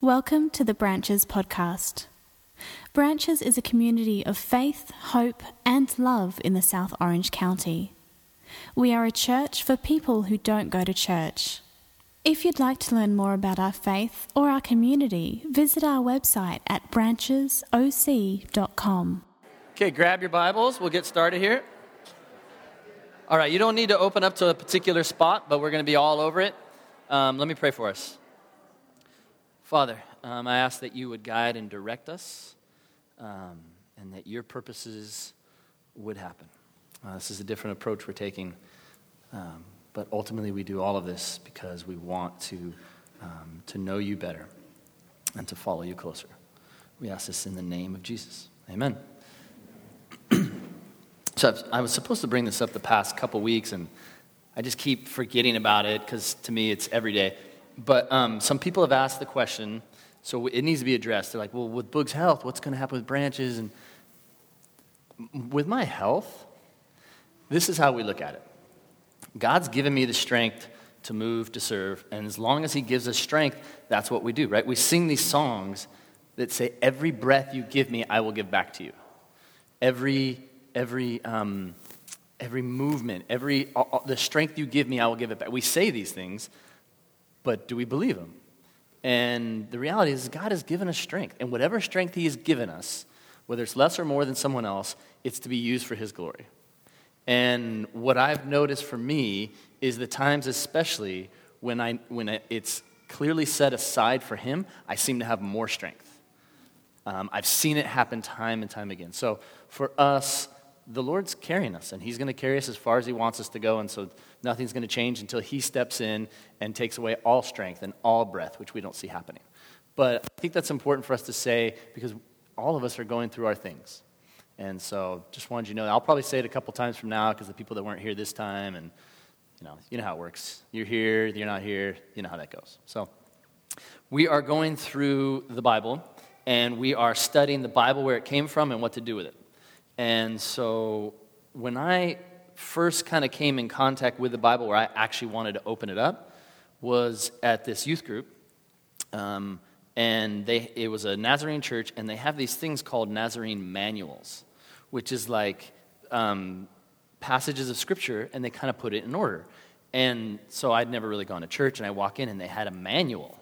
Welcome to the Branches podcast. Branches is a community of faith, hope, and love in the South Orange County. We are a church for people who don't go to church. If you'd like to learn more about our faith or our community, visit our website at branchesoc.com. Okay, grab your Bibles. We'll get started here. All right, you don't need to open up to a particular spot, but we're going to be all over it. Um, let me pray for us. Father, um, I ask that you would guide and direct us um, and that your purposes would happen. Uh, this is a different approach we're taking, um, but ultimately we do all of this because we want to, um, to know you better and to follow you closer. We ask this in the name of Jesus. Amen. so I was supposed to bring this up the past couple weeks, and I just keep forgetting about it because to me it's every day. But um, some people have asked the question, so it needs to be addressed. They're like, well, with Boog's health, what's going to happen with branches? And with my health, this is how we look at it God's given me the strength to move, to serve, and as long as He gives us strength, that's what we do, right? We sing these songs that say, Every breath you give me, I will give back to you. Every, every, um, every movement, every, all, the strength you give me, I will give it back. We say these things but do we believe him? And the reality is, God has given us strength. And whatever strength he has given us, whether it's less or more than someone else, it's to be used for his glory. And what I've noticed for me is the times, especially when, I, when it's clearly set aside for him, I seem to have more strength. Um, I've seen it happen time and time again. So for us, the Lord's carrying us, and He's going to carry us as far as He wants us to go. And so nothing's going to change until He steps in and takes away all strength and all breath, which we don't see happening. But I think that's important for us to say because all of us are going through our things. And so just wanted you to know, I'll probably say it a couple times from now because the people that weren't here this time, and you know, you know how it works. You're here, you're not here, you know how that goes. So we are going through the Bible, and we are studying the Bible where it came from and what to do with it. And so when I first kind of came in contact with the Bible, where I actually wanted to open it up, was at this youth group. Um, and they, it was a Nazarene church, and they have these things called Nazarene manuals, which is like um, passages of scripture, and they kind of put it in order. And so I'd never really gone to church, and I walk in, and they had a manual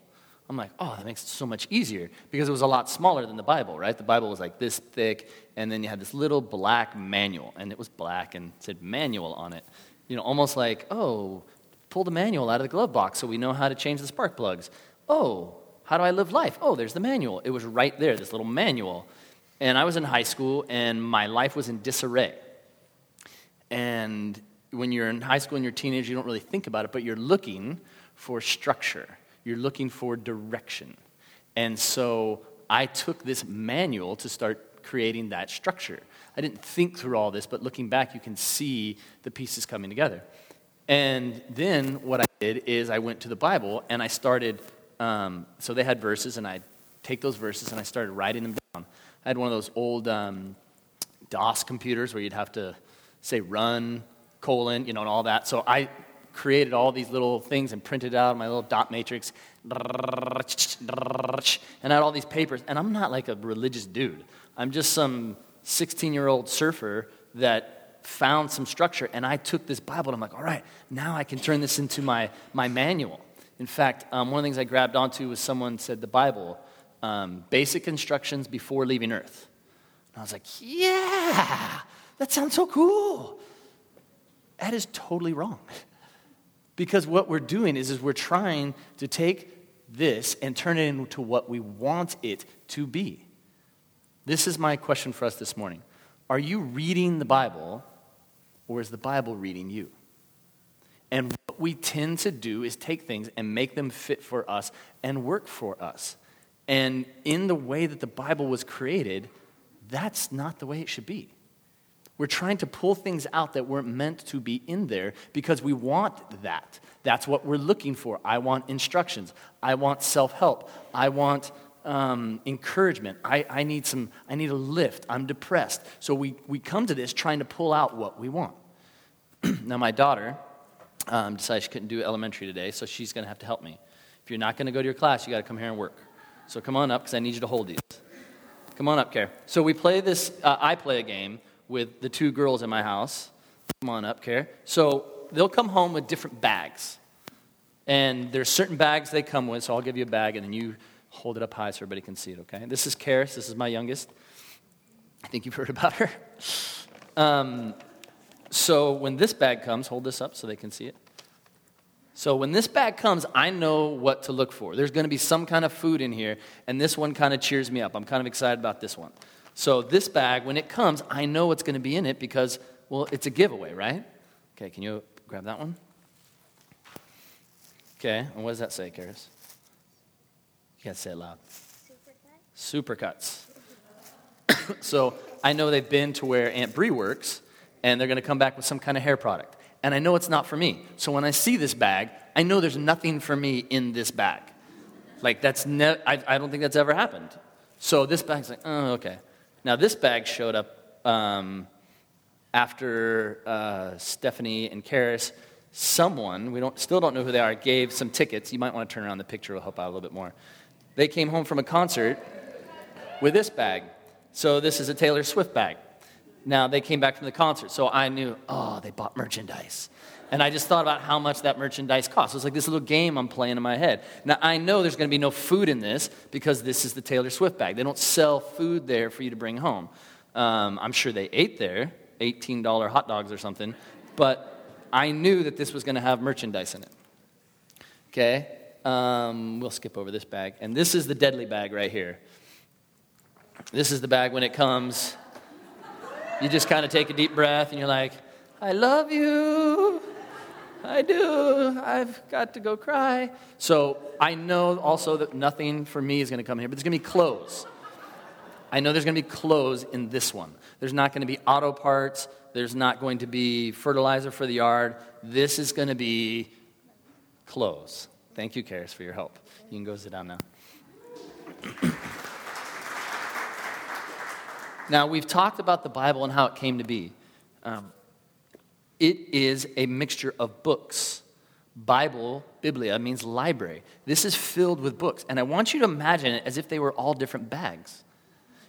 I'm like, oh, that makes it so much easier because it was a lot smaller than the Bible, right? The Bible was like this thick, and then you had this little black manual, and it was black and said manual on it. You know, almost like, oh, pull the manual out of the glove box so we know how to change the spark plugs. Oh, how do I live life? Oh, there's the manual. It was right there, this little manual. And I was in high school, and my life was in disarray. And when you're in high school and you're a teenager, you don't really think about it, but you're looking for structure you're looking for direction. And so I took this manual to start creating that structure. I didn't think through all this, but looking back, you can see the pieces coming together. And then what I did is I went to the Bible and I started, um, so they had verses, and I take those verses and I started writing them down. I had one of those old um, DOS computers where you'd have to say run, colon, you know, and all that. So I created all these little things and printed out my little dot matrix and I had all these papers. And I'm not like a religious dude. I'm just some 16 year old surfer that found some structure. And I took this Bible and I'm like, all right, now I can turn this into my, my manual. In fact, um, one of the things I grabbed onto was someone said the Bible, um, basic instructions before leaving Earth. And I was like, yeah, that sounds so cool. That is totally wrong. Because what we're doing is, is we're trying to take this and turn it into what we want it to be. This is my question for us this morning. Are you reading the Bible or is the Bible reading you? And what we tend to do is take things and make them fit for us and work for us. And in the way that the Bible was created, that's not the way it should be. We're trying to pull things out that weren't meant to be in there because we want that. That's what we're looking for. I want instructions. I want self help. I want um, encouragement. I, I, need some, I need a lift. I'm depressed. So we, we come to this trying to pull out what we want. now, my daughter um, decided she couldn't do elementary today, so she's going to have to help me. If you're not going to go to your class, you got to come here and work. So come on up because I need you to hold these. Come on up, Care. So we play this, uh, I play a game with the two girls in my house. Come on up, Care. So they'll come home with different bags. And there's certain bags they come with, so I'll give you a bag and then you hold it up high so everybody can see it, okay? This is Karis. This is my youngest. I think you've heard about her. Um, so when this bag comes, hold this up so they can see it. So when this bag comes, I know what to look for. There's going to be some kind of food in here, and this one kind of cheers me up. I'm kind of excited about this one. So this bag, when it comes, I know what's going to be in it because, well, it's a giveaway, right? Okay, can you grab that one? Okay, and what does that say, Karis? To say it loud. Supercuts. Supercuts. so I know they've been to where Aunt Bree works, and they're going to come back with some kind of hair product and I know it's not for me. So when I see this bag, I know there's nothing for me in this bag. Like, that's ne- I, I don't think that's ever happened. So this bag's like, oh, okay. Now, this bag showed up um, after uh, Stephanie and Karis. Someone, we don't, still don't know who they are, gave some tickets. You might want to turn around the picture, it'll help out a little bit more. They came home from a concert with this bag. So this is a Taylor Swift bag. Now, they came back from the concert, so I knew, oh, they bought merchandise. And I just thought about how much that merchandise costs. It was like this little game I'm playing in my head. Now, I know there's going to be no food in this because this is the Taylor Swift bag. They don't sell food there for you to bring home. Um, I'm sure they ate there, $18 hot dogs or something, but I knew that this was going to have merchandise in it. Okay? Um, we'll skip over this bag. And this is the deadly bag right here. This is the bag when it comes you just kind of take a deep breath and you're like, I love you. I do. I've got to go cry. So I know also that nothing for me is going to come here, but there's going to be clothes. I know there's going to be clothes in this one. There's not going to be auto parts. There's not going to be fertilizer for the yard. This is going to be clothes. Thank you, Karis, for your help. You can go sit down now. Now, we've talked about the Bible and how it came to be. Um, it is a mixture of books. Bible, Biblia, means library. This is filled with books. And I want you to imagine it as if they were all different bags.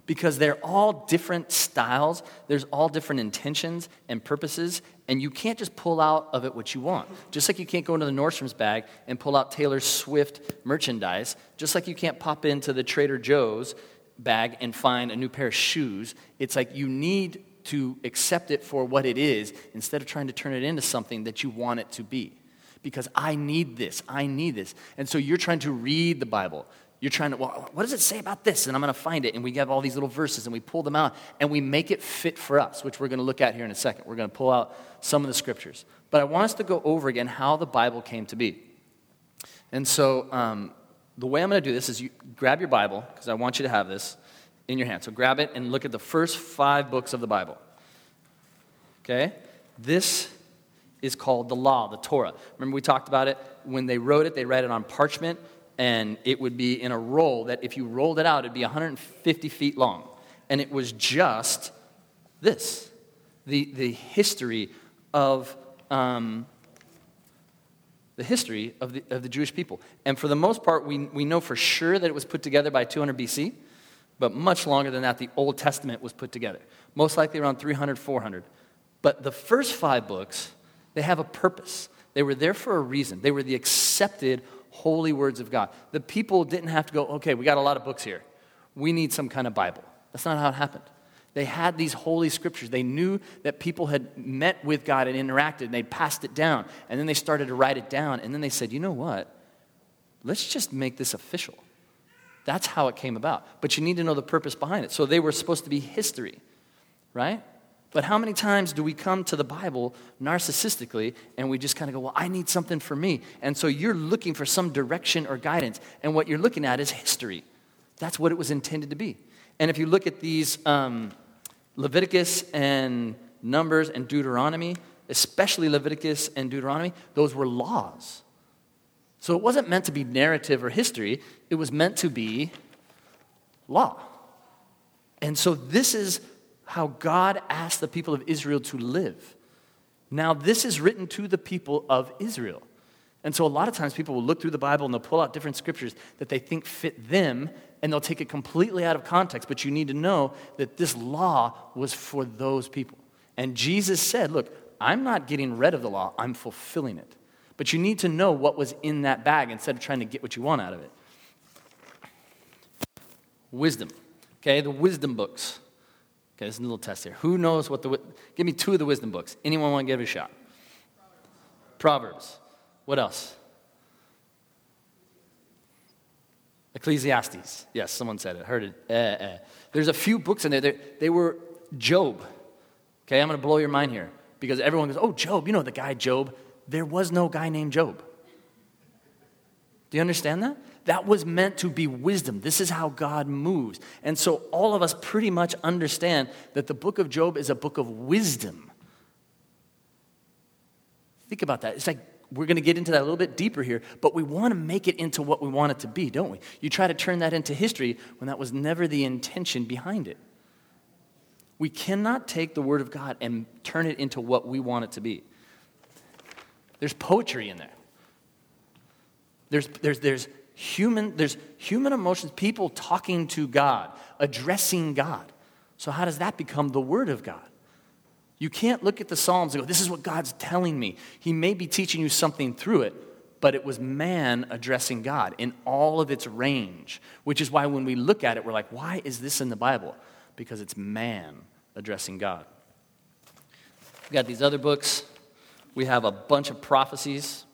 Because they're all different styles, there's all different intentions and purposes, and you can't just pull out of it what you want. Just like you can't go into the Nordstrom's bag and pull out Taylor Swift merchandise, just like you can't pop into the Trader Joe's bag and find a new pair of shoes. It's like you need to accept it for what it is instead of trying to turn it into something that you want it to be. Because I need this, I need this. And so you're trying to read the Bible. You're trying to, well, what does it say about this? And I'm going to find it. And we have all these little verses and we pull them out and we make it fit for us, which we're going to look at here in a second. We're going to pull out some of the scriptures. But I want us to go over again how the Bible came to be. And so um, the way I'm going to do this is you grab your Bible, because I want you to have this in your hand. So grab it and look at the first five books of the Bible. Okay? This is called the law, the Torah. Remember, we talked about it? When they wrote it, they read it on parchment, and it would be in a roll that if you rolled it out, it'd be 150 feet long. And it was just this the, the history of um, the history of the, of the Jewish people. And for the most part, we, we know for sure that it was put together by 200 BC, but much longer than that, the Old Testament was put together. Most likely around 300, 400. But the first five books, they have a purpose. They were there for a reason. They were the accepted holy words of God. The people didn't have to go, okay, we got a lot of books here. We need some kind of Bible. That's not how it happened. They had these holy scriptures. They knew that people had met with God and interacted, and they'd passed it down. And then they started to write it down. And then they said, you know what? Let's just make this official. That's how it came about. But you need to know the purpose behind it. So they were supposed to be history, right? But how many times do we come to the Bible narcissistically and we just kind of go, well, I need something for me. And so you're looking for some direction or guidance. And what you're looking at is history. That's what it was intended to be. And if you look at these um, Leviticus and Numbers and Deuteronomy, especially Leviticus and Deuteronomy, those were laws. So it wasn't meant to be narrative or history, it was meant to be law. And so this is how God asked the people of Israel to live. Now, this is written to the people of Israel. And so, a lot of times, people will look through the Bible and they'll pull out different scriptures that they think fit them and they'll take it completely out of context. But you need to know that this law was for those people. And Jesus said, Look, I'm not getting rid of the law, I'm fulfilling it. But you need to know what was in that bag instead of trying to get what you want out of it. Wisdom. Okay, the wisdom books. Okay, this is a little test here. Who knows what the. Give me two of the wisdom books. Anyone want to give it a shot? Proverbs. What else? Ecclesiastes. Yes, someone said it. Heard it. Uh, uh. There's a few books in there. They, they were Job. Okay, I'm going to blow your mind here because everyone goes, oh, Job, you know the guy Job. There was no guy named Job. Do you understand that? That was meant to be wisdom. This is how God moves. And so all of us pretty much understand that the book of Job is a book of wisdom. Think about that. It's like we're going to get into that a little bit deeper here, but we want to make it into what we want it to be, don't we? You try to turn that into history when that was never the intention behind it. We cannot take the Word of God and turn it into what we want it to be. There's poetry in there. There's, there's, there's, human, there's human emotions, people talking to God, addressing God. So, how does that become the Word of God? You can't look at the Psalms and go, This is what God's telling me. He may be teaching you something through it, but it was man addressing God in all of its range, which is why when we look at it, we're like, Why is this in the Bible? Because it's man addressing God. We've got these other books. We have a bunch of prophecies.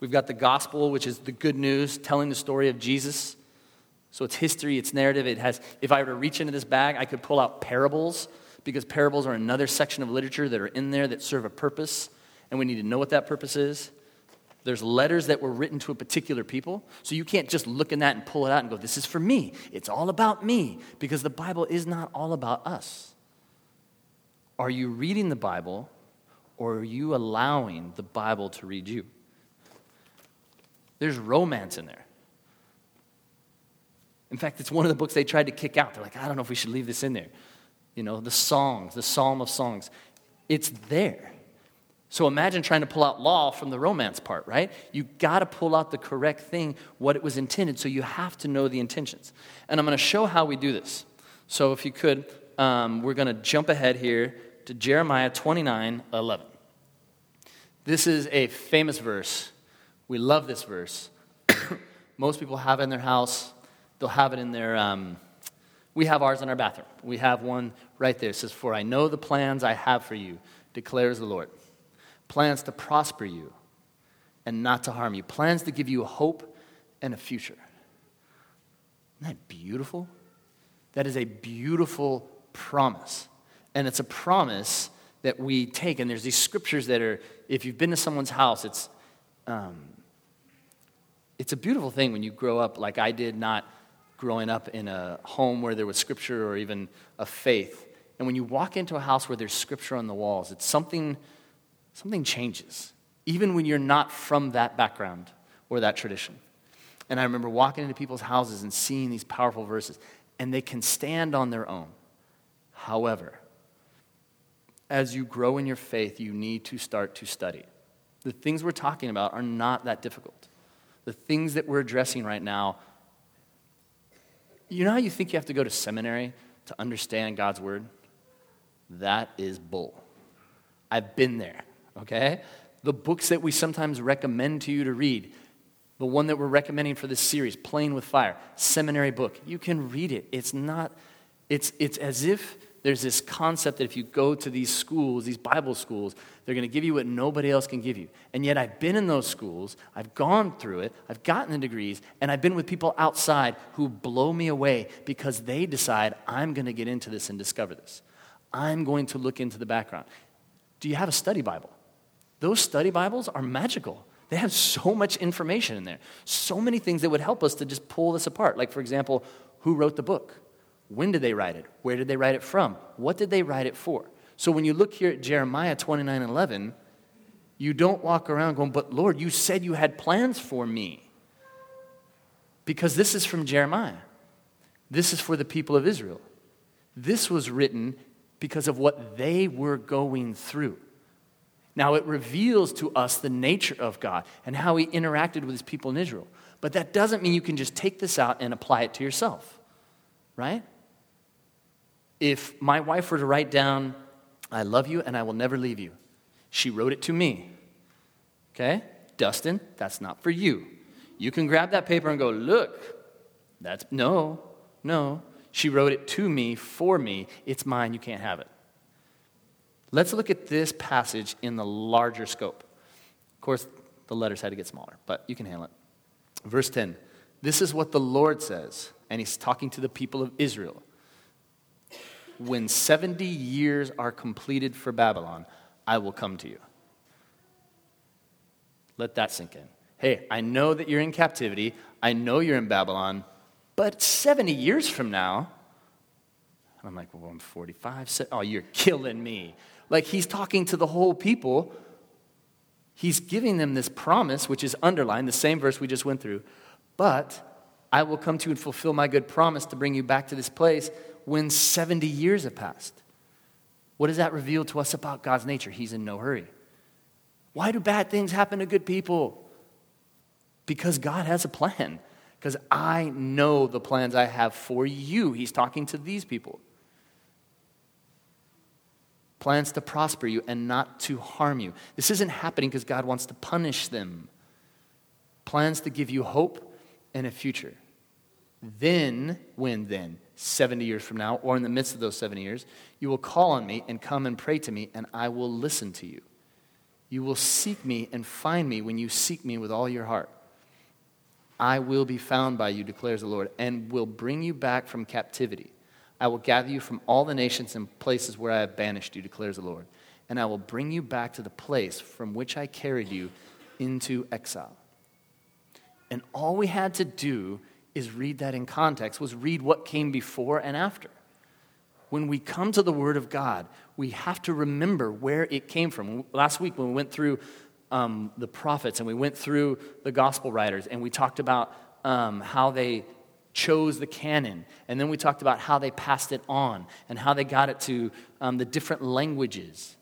We've got the gospel, which is the good news, telling the story of Jesus. So it's history, it's narrative. It has, if I were to reach into this bag, I could pull out parables because parables are another section of literature that are in there that serve a purpose, and we need to know what that purpose is. There's letters that were written to a particular people, so you can't just look in that and pull it out and go, This is for me. It's all about me, because the Bible is not all about us. Are you reading the Bible, or are you allowing the Bible to read you? There's romance in there. In fact, it's one of the books they tried to kick out. They're like, I don't know if we should leave this in there you know, the songs, the Psalm of Songs. It's there. So imagine trying to pull out law from the romance part, right? You got to pull out the correct thing, what it was intended. So you have to know the intentions. And I'm going to show how we do this. So if you could, um, we're going to jump ahead here to Jeremiah 29 11. This is a famous verse. We love this verse. Most people have it in their house, they'll have it in their. Um, we have ours in our bathroom. We have one right there. It says, For I know the plans I have for you, declares the Lord. Plans to prosper you and not to harm you. Plans to give you hope and a future. Isn't that beautiful? That is a beautiful promise. And it's a promise that we take. And there's these scriptures that are, if you've been to someone's house, it's, um, it's a beautiful thing when you grow up like I did, not growing up in a home where there was scripture or even a faith. And when you walk into a house where there's scripture on the walls, it's something, something changes, even when you're not from that background or that tradition. And I remember walking into people's houses and seeing these powerful verses, and they can stand on their own. However, as you grow in your faith, you need to start to study. The things we're talking about are not that difficult. The things that we're addressing right now you know how you think you have to go to seminary to understand God's word? That is bull. I've been there, okay? The books that we sometimes recommend to you to read, the one that we're recommending for this series, Playing with Fire, seminary book, you can read it. It's not, it's, it's as if there's this concept that if you go to these schools, these Bible schools, they're going to give you what nobody else can give you. And yet I've been in those schools, I've gone through it, I've gotten the degrees, and I've been with people outside who blow me away because they decide, I'm going to get into this and discover this. I'm going to look into the background. Do you have a study Bible? Those study Bibles are magical. They have so much information in there, so many things that would help us to just pull this apart. Like, for example, who wrote the book? When did they write it? Where did they write it from? What did they write it for? So when you look here at Jeremiah 29 11, you don't walk around going, But Lord, you said you had plans for me. Because this is from Jeremiah. This is for the people of Israel. This was written because of what they were going through. Now, it reveals to us the nature of God and how he interacted with his people in Israel. But that doesn't mean you can just take this out and apply it to yourself, right? If my wife were to write down, I love you and I will never leave you, she wrote it to me. Okay? Dustin, that's not for you. You can grab that paper and go, look, that's no, no. She wrote it to me, for me. It's mine. You can't have it. Let's look at this passage in the larger scope. Of course, the letters had to get smaller, but you can handle it. Verse 10 This is what the Lord says, and he's talking to the people of Israel. When 70 years are completed for Babylon, I will come to you. Let that sink in. Hey, I know that you're in captivity. I know you're in Babylon, but 70 years from now, I'm like, well, I'm 45. Oh, you're killing me. Like he's talking to the whole people. He's giving them this promise, which is underlined, the same verse we just went through. But I will come to you and fulfill my good promise to bring you back to this place when 70 years have passed. What does that reveal to us about God's nature? He's in no hurry. Why do bad things happen to good people? Because God has a plan. Because I know the plans I have for you. He's talking to these people plans to prosper you and not to harm you. This isn't happening because God wants to punish them. Plans to give you hope and a future. Then, when then? 70 years from now, or in the midst of those 70 years, you will call on me and come and pray to me, and I will listen to you. You will seek me and find me when you seek me with all your heart. I will be found by you, declares the Lord, and will bring you back from captivity. I will gather you from all the nations and places where I have banished you, declares the Lord, and I will bring you back to the place from which I carried you into exile. And all we had to do is read that in context, was read what came before and after. When we come to the Word of God, we have to remember where it came from. Last week, when we went through um, the prophets and we went through the gospel writers and we talked about um, how they chose the canon. And then we talked about how they passed it on and how they got it to um, the different languages.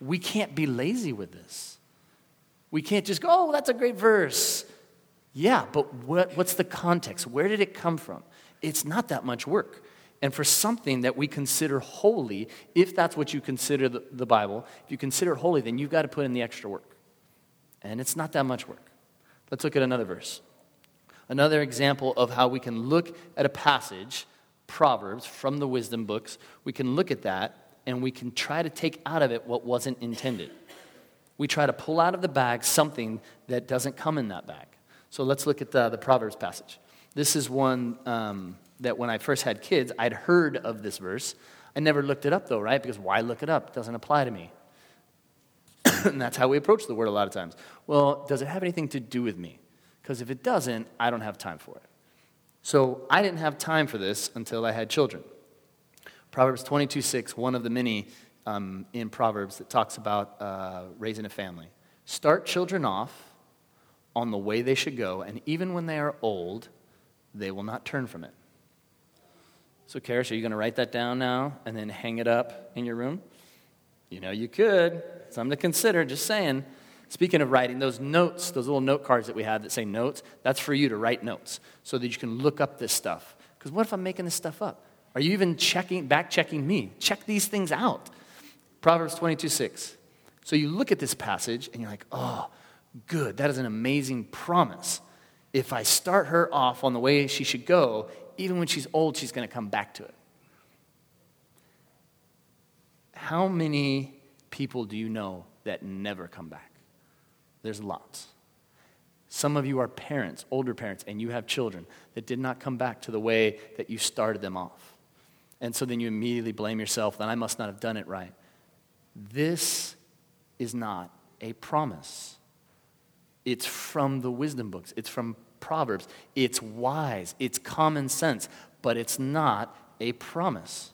We can't be lazy with this. We can't just go, oh, that's a great verse. Yeah, but what, what's the context? Where did it come from? It's not that much work. And for something that we consider holy, if that's what you consider the, the Bible, if you consider it holy, then you've got to put in the extra work. And it's not that much work. Let's look at another verse. Another example of how we can look at a passage, Proverbs, from the wisdom books, we can look at that and we can try to take out of it what wasn't intended. We try to pull out of the bag something that doesn't come in that bag. So let's look at the, the Proverbs passage. This is one um, that when I first had kids, I'd heard of this verse. I never looked it up though, right? Because why look it up? It doesn't apply to me. and that's how we approach the word a lot of times. Well, does it have anything to do with me? because if it doesn't, I don't have time for it. So I didn't have time for this until I had children. Proverbs 22 6, one of the many um, in Proverbs that talks about uh, raising a family. Start children off on the way they should go, and even when they are old, they will not turn from it. So, Karis, are you going to write that down now and then hang it up in your room? You know, you could. Something to consider, just saying. Speaking of writing, those notes, those little note cards that we have that say notes, that's for you to write notes so that you can look up this stuff. Because what if I'm making this stuff up? Are you even checking, back checking me? Check these things out. Proverbs 22 6. So you look at this passage and you're like, oh, good. That is an amazing promise. If I start her off on the way she should go, even when she's old, she's going to come back to it. How many people do you know that never come back? There's lots. Some of you are parents, older parents, and you have children that did not come back to the way that you started them off. And so then you immediately blame yourself, then I must not have done it right. This is not a promise. It's from the wisdom books, it's from Proverbs. It's wise, it's common sense, but it's not a promise.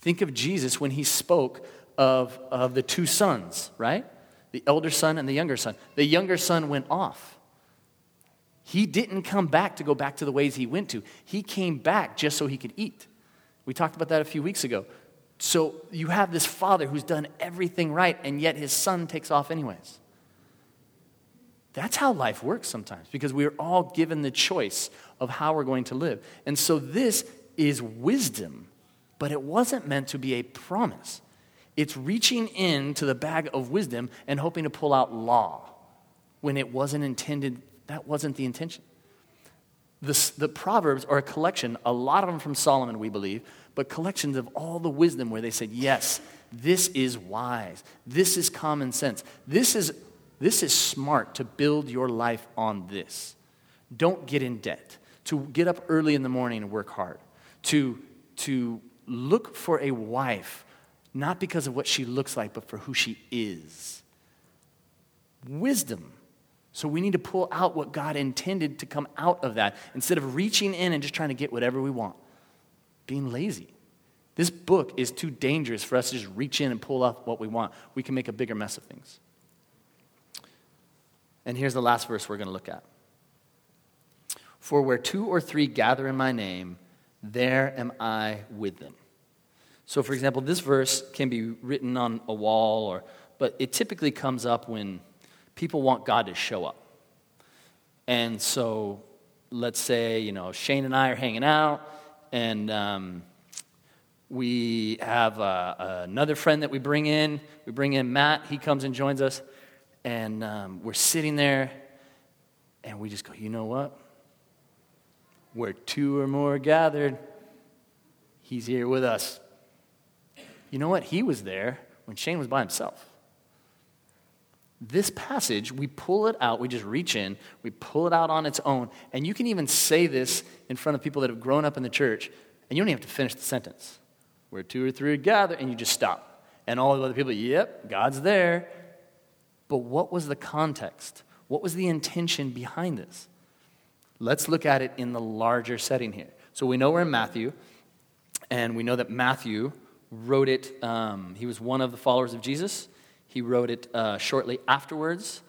Think of Jesus when he spoke of, of the two sons, right? the elder son and the younger son. The younger son went off. He didn't come back to go back to the ways he went to. He came back just so he could eat. We talked about that a few weeks ago. So you have this father who's done everything right, and yet his son takes off anyways. That's how life works sometimes because we are all given the choice of how we're going to live. And so this is wisdom, but it wasn't meant to be a promise. It's reaching into the bag of wisdom and hoping to pull out law when it wasn't intended, that wasn't the intention. The, the Proverbs are a collection, a lot of them from Solomon, we believe, but collections of all the wisdom where they said, yes, this is wise. This is common sense. This is, this is smart to build your life on this. Don't get in debt. To get up early in the morning and work hard. To, to look for a wife, not because of what she looks like, but for who she is. Wisdom. So we need to pull out what God intended to come out of that instead of reaching in and just trying to get whatever we want. Being lazy. This book is too dangerous for us to just reach in and pull out what we want. We can make a bigger mess of things. And here's the last verse we're going to look at. For where two or three gather in my name, there am I with them. So, for example, this verse can be written on a wall, or, but it typically comes up when people want God to show up. And so, let's say, you know, Shane and I are hanging out, and um, we have uh, another friend that we bring in. We bring in Matt. He comes and joins us. And um, we're sitting there, and we just go, you know what? Where two or more gathered, he's here with us. You know what? He was there when Shane was by himself. This passage, we pull it out, we just reach in, we pull it out on its own, and you can even say this in front of people that have grown up in the church, and you don't even have to finish the sentence where two or three are gathered, and you just stop. And all the other people, yep, God's there. But what was the context? What was the intention behind this? Let's look at it in the larger setting here. So we know we're in Matthew, and we know that Matthew wrote it, um, he was one of the followers of Jesus. He wrote it uh, shortly afterwards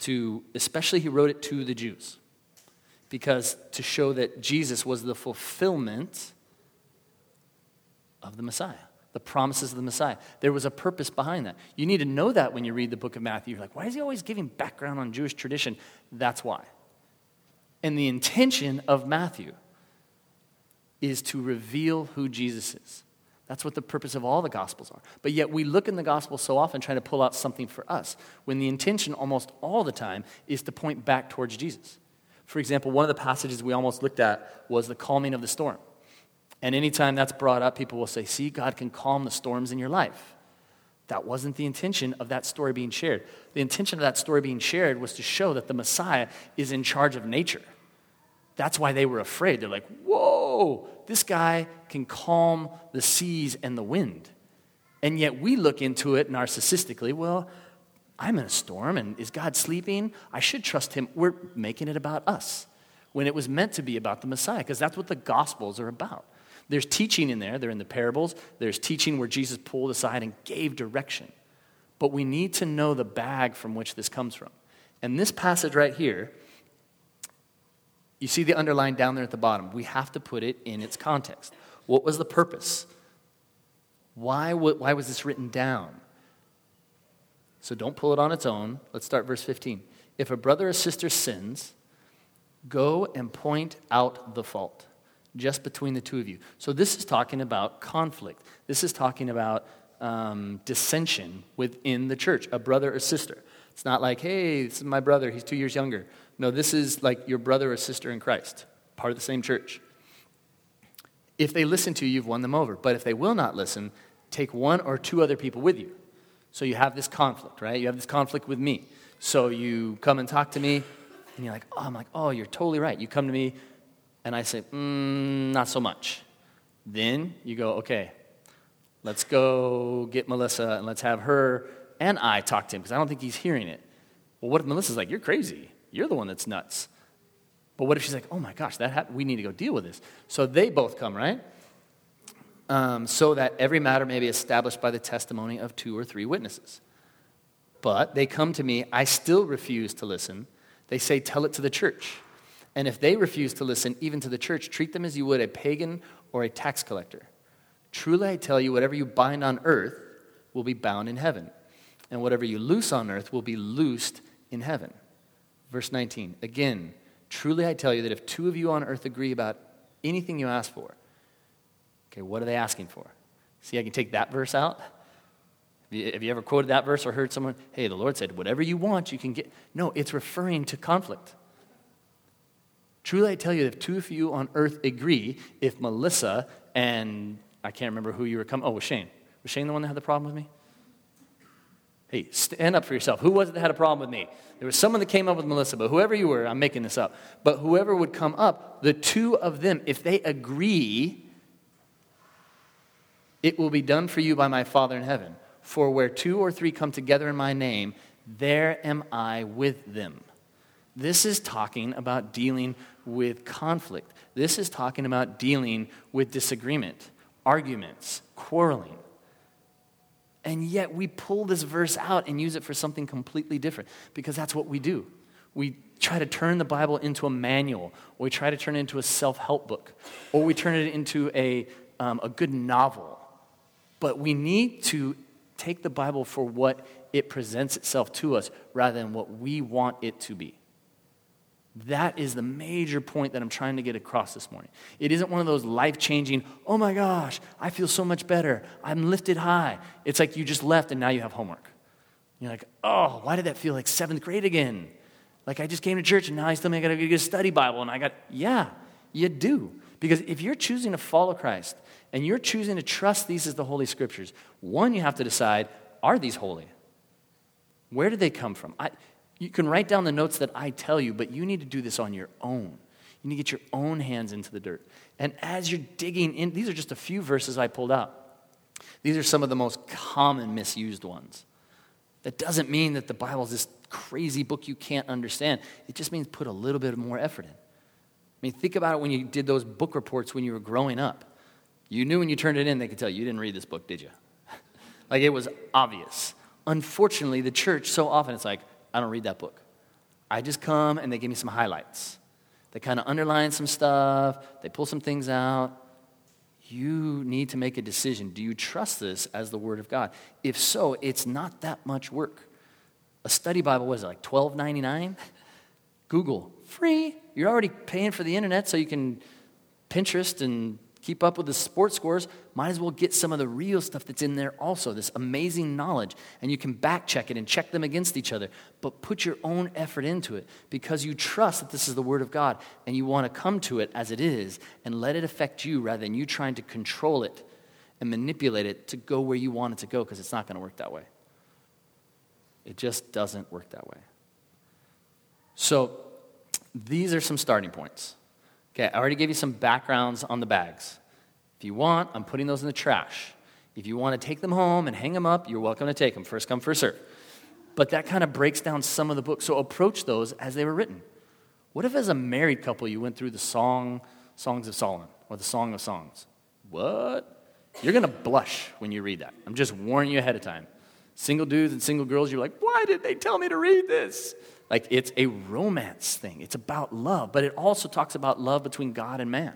to, especially, he wrote it to the Jews because to show that Jesus was the fulfillment of the Messiah, the promises of the Messiah. There was a purpose behind that. You need to know that when you read the book of Matthew. You're like, why is he always giving background on Jewish tradition? That's why. And the intention of Matthew is to reveal who Jesus is. That's what the purpose of all the Gospels are. But yet we look in the Gospel so often trying to pull out something for us, when the intention almost all the time is to point back towards Jesus. For example, one of the passages we almost looked at was the calming of the storm. And anytime that's brought up, people will say, See, God can calm the storms in your life. That wasn't the intention of that story being shared. The intention of that story being shared was to show that the Messiah is in charge of nature. That's why they were afraid. They're like, Whoa, this guy can calm the seas and the wind. And yet we look into it narcissistically, well, I'm in a storm, and is God sleeping? I should trust him. We're making it about us when it was meant to be about the Messiah, because that's what the Gospels are about. There's teaching in there, they're in the parables. There's teaching where Jesus pulled aside and gave direction. But we need to know the bag from which this comes from. And this passage right here, you see the underline down there at the bottom. We have to put it in its context. What was the purpose? Why, why was this written down? So don't pull it on its own. Let's start verse 15. If a brother or sister sins, go and point out the fault just between the two of you. So this is talking about conflict. This is talking about um, dissension within the church, a brother or sister. It's not like, hey, this is my brother, he's two years younger. No, this is like your brother or sister in Christ, part of the same church. If they listen to you, you've won them over. But if they will not listen, take one or two other people with you. So you have this conflict, right? You have this conflict with me. So you come and talk to me, and you're like, oh, I'm like, oh, you're totally right. You come to me, and I say, mm, not so much. Then you go, okay, let's go get Melissa and let's have her and I talk to him because I don't think he's hearing it. Well, what if Melissa's like, you're crazy? You're the one that's nuts. But what if she's like, oh my gosh, that happened. we need to go deal with this? So they both come, right? Um, so that every matter may be established by the testimony of two or three witnesses. But they come to me, I still refuse to listen. They say, tell it to the church. And if they refuse to listen, even to the church, treat them as you would a pagan or a tax collector. Truly, I tell you, whatever you bind on earth will be bound in heaven, and whatever you loose on earth will be loosed in heaven. Verse 19. Again, truly I tell you that if two of you on earth agree about anything you ask for, okay, what are they asking for? See, I can take that verse out. Have you ever quoted that verse or heard someone, hey, the Lord said, whatever you want, you can get? No, it's referring to conflict. Truly, I tell you, if two of you on earth agree, if Melissa and I can't remember who you were coming, oh, was Shane. Was Shane the one that had the problem with me? Hey, stand up for yourself. Who was it that had a problem with me? There was someone that came up with Melissa, but whoever you were, I'm making this up. But whoever would come up, the two of them, if they agree, it will be done for you by my Father in heaven. For where two or three come together in my name, there am I with them. This is talking about dealing with conflict. This is talking about dealing with disagreement, arguments, quarreling. And yet we pull this verse out and use it for something completely different because that's what we do. We try to turn the Bible into a manual, or we try to turn it into a self help book, or we turn it into a, um, a good novel. But we need to take the Bible for what it presents itself to us rather than what we want it to be. That is the major point that I'm trying to get across this morning. It isn't one of those life changing, oh my gosh, I feel so much better. I'm lifted high. It's like you just left and now you have homework. You're like, oh, why did that feel like seventh grade again? Like I just came to church and now I still got to get a study Bible and I got, yeah, you do. Because if you're choosing to follow Christ and you're choosing to trust these as the Holy Scriptures, one, you have to decide, are these holy? Where did they come from? I, you can write down the notes that I tell you, but you need to do this on your own. You need to get your own hands into the dirt. And as you're digging in, these are just a few verses I pulled out. These are some of the most common misused ones. That doesn't mean that the Bible is this crazy book you can't understand. It just means put a little bit more effort in. I mean, think about it when you did those book reports when you were growing up. You knew when you turned it in, they could tell you, you didn't read this book, did you? like it was obvious. Unfortunately, the church, so often it's like, I don't read that book. I just come and they give me some highlights. They kind of underline some stuff, they pull some things out. You need to make a decision. Do you trust this as the Word of God? If so, it's not that much work. A study Bible was like twelve ninety nine? Google, free. You're already paying for the internet so you can Pinterest and keep up with the sports scores, might as well get some of the real stuff that's in there also, this amazing knowledge. And you can back check it and check them against each other. But put your own effort into it because you trust that this is the Word of God and you want to come to it as it is and let it affect you rather than you trying to control it and manipulate it to go where you want it to go because it's not going to work that way. It just doesn't work that way. So, these are some starting points. Okay, I already gave you some backgrounds on the bags. If you want, I'm putting those in the trash. If you want to take them home and hang them up, you're welcome to take them. First come, first serve. But that kind of breaks down some of the books. So approach those as they were written. What if, as a married couple, you went through the song, Songs of Solomon or the Song of Songs? What? You're going to blush when you read that. I'm just warning you ahead of time. Single dudes and single girls, you're like, why did they tell me to read this? Like it's a romance thing. It's about love, but it also talks about love between God and man.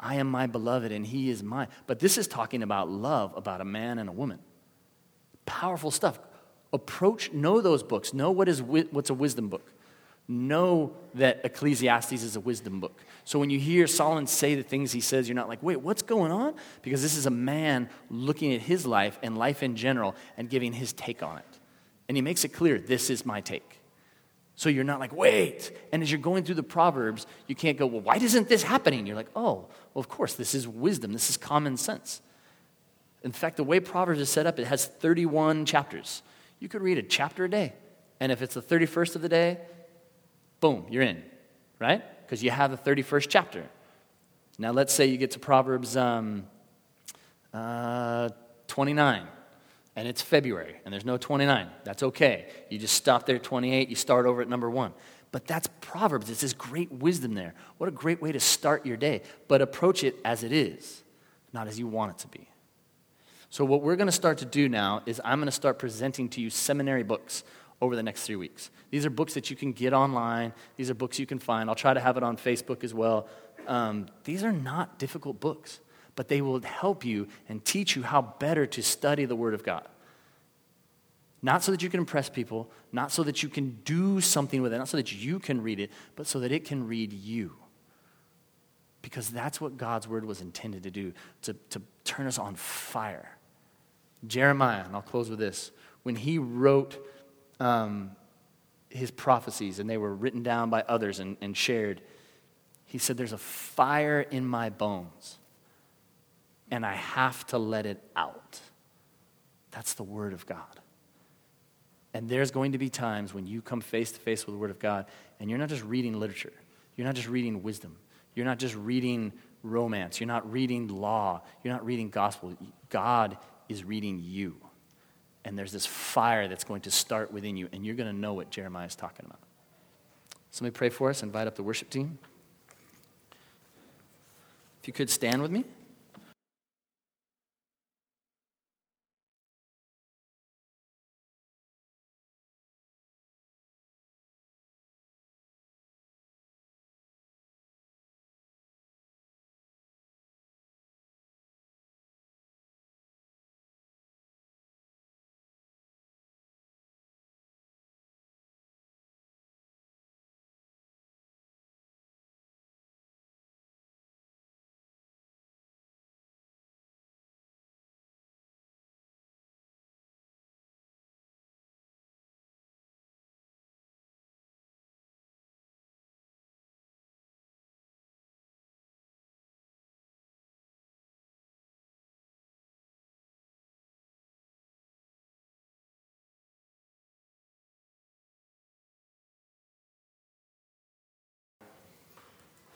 I am my beloved and he is mine. But this is talking about love about a man and a woman. Powerful stuff. Approach, know those books. Know what is what's a wisdom book. Know that Ecclesiastes is a wisdom book. So when you hear Solomon say the things he says, you're not like, wait, what's going on? Because this is a man looking at his life and life in general and giving his take on it. And he makes it clear this is my take. So you're not like, wait. And as you're going through the Proverbs, you can't go, well, why isn't this happening? You're like, oh, well, of course, this is wisdom. This is common sense. In fact, the way Proverbs is set up, it has 31 chapters. You could read a chapter a day. And if it's the 31st of the day, boom, you're in, right? Because you have the 31st chapter. Now, let's say you get to Proverbs um, uh, 29 and it's February and there's no 29. That's okay. You just stop there at 28, you start over at number one. But that's Proverbs. It's this great wisdom there. What a great way to start your day. But approach it as it is, not as you want it to be. So, what we're going to start to do now is I'm going to start presenting to you seminary books over the next three weeks. These are books that you can get online, these are books you can find. I'll try to have it on Facebook as well. Um, these are not difficult books but they will help you and teach you how better to study the Word of God. Not so that you can impress people, not so that you can do something with it, not so that you can read it, but so that it can read you. Because that's what God's word was intended to do, to, to turn us on fire. Jeremiah, and I'll close with this, when he wrote um, his prophecies and they were written down by others and, and shared, he said, There's a fire in my bones, and I have to let it out. That's the word of God. And there's going to be times when you come face to face with the Word of God, and you're not just reading literature, you're not just reading wisdom, you're not just reading romance, you're not reading law, you're not reading gospel. God is reading you. And there's this fire that's going to start within you, and you're going to know what Jeremiah is talking about. Somebody pray for us, invite up the worship team. If you could stand with me.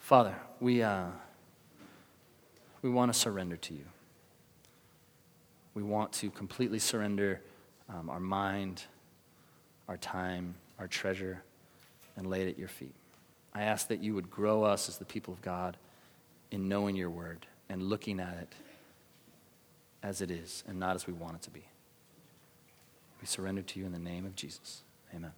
Father, we, uh, we want to surrender to you. We want to completely surrender um, our mind, our time, our treasure, and lay it at your feet. I ask that you would grow us as the people of God in knowing your word and looking at it as it is and not as we want it to be. We surrender to you in the name of Jesus. Amen.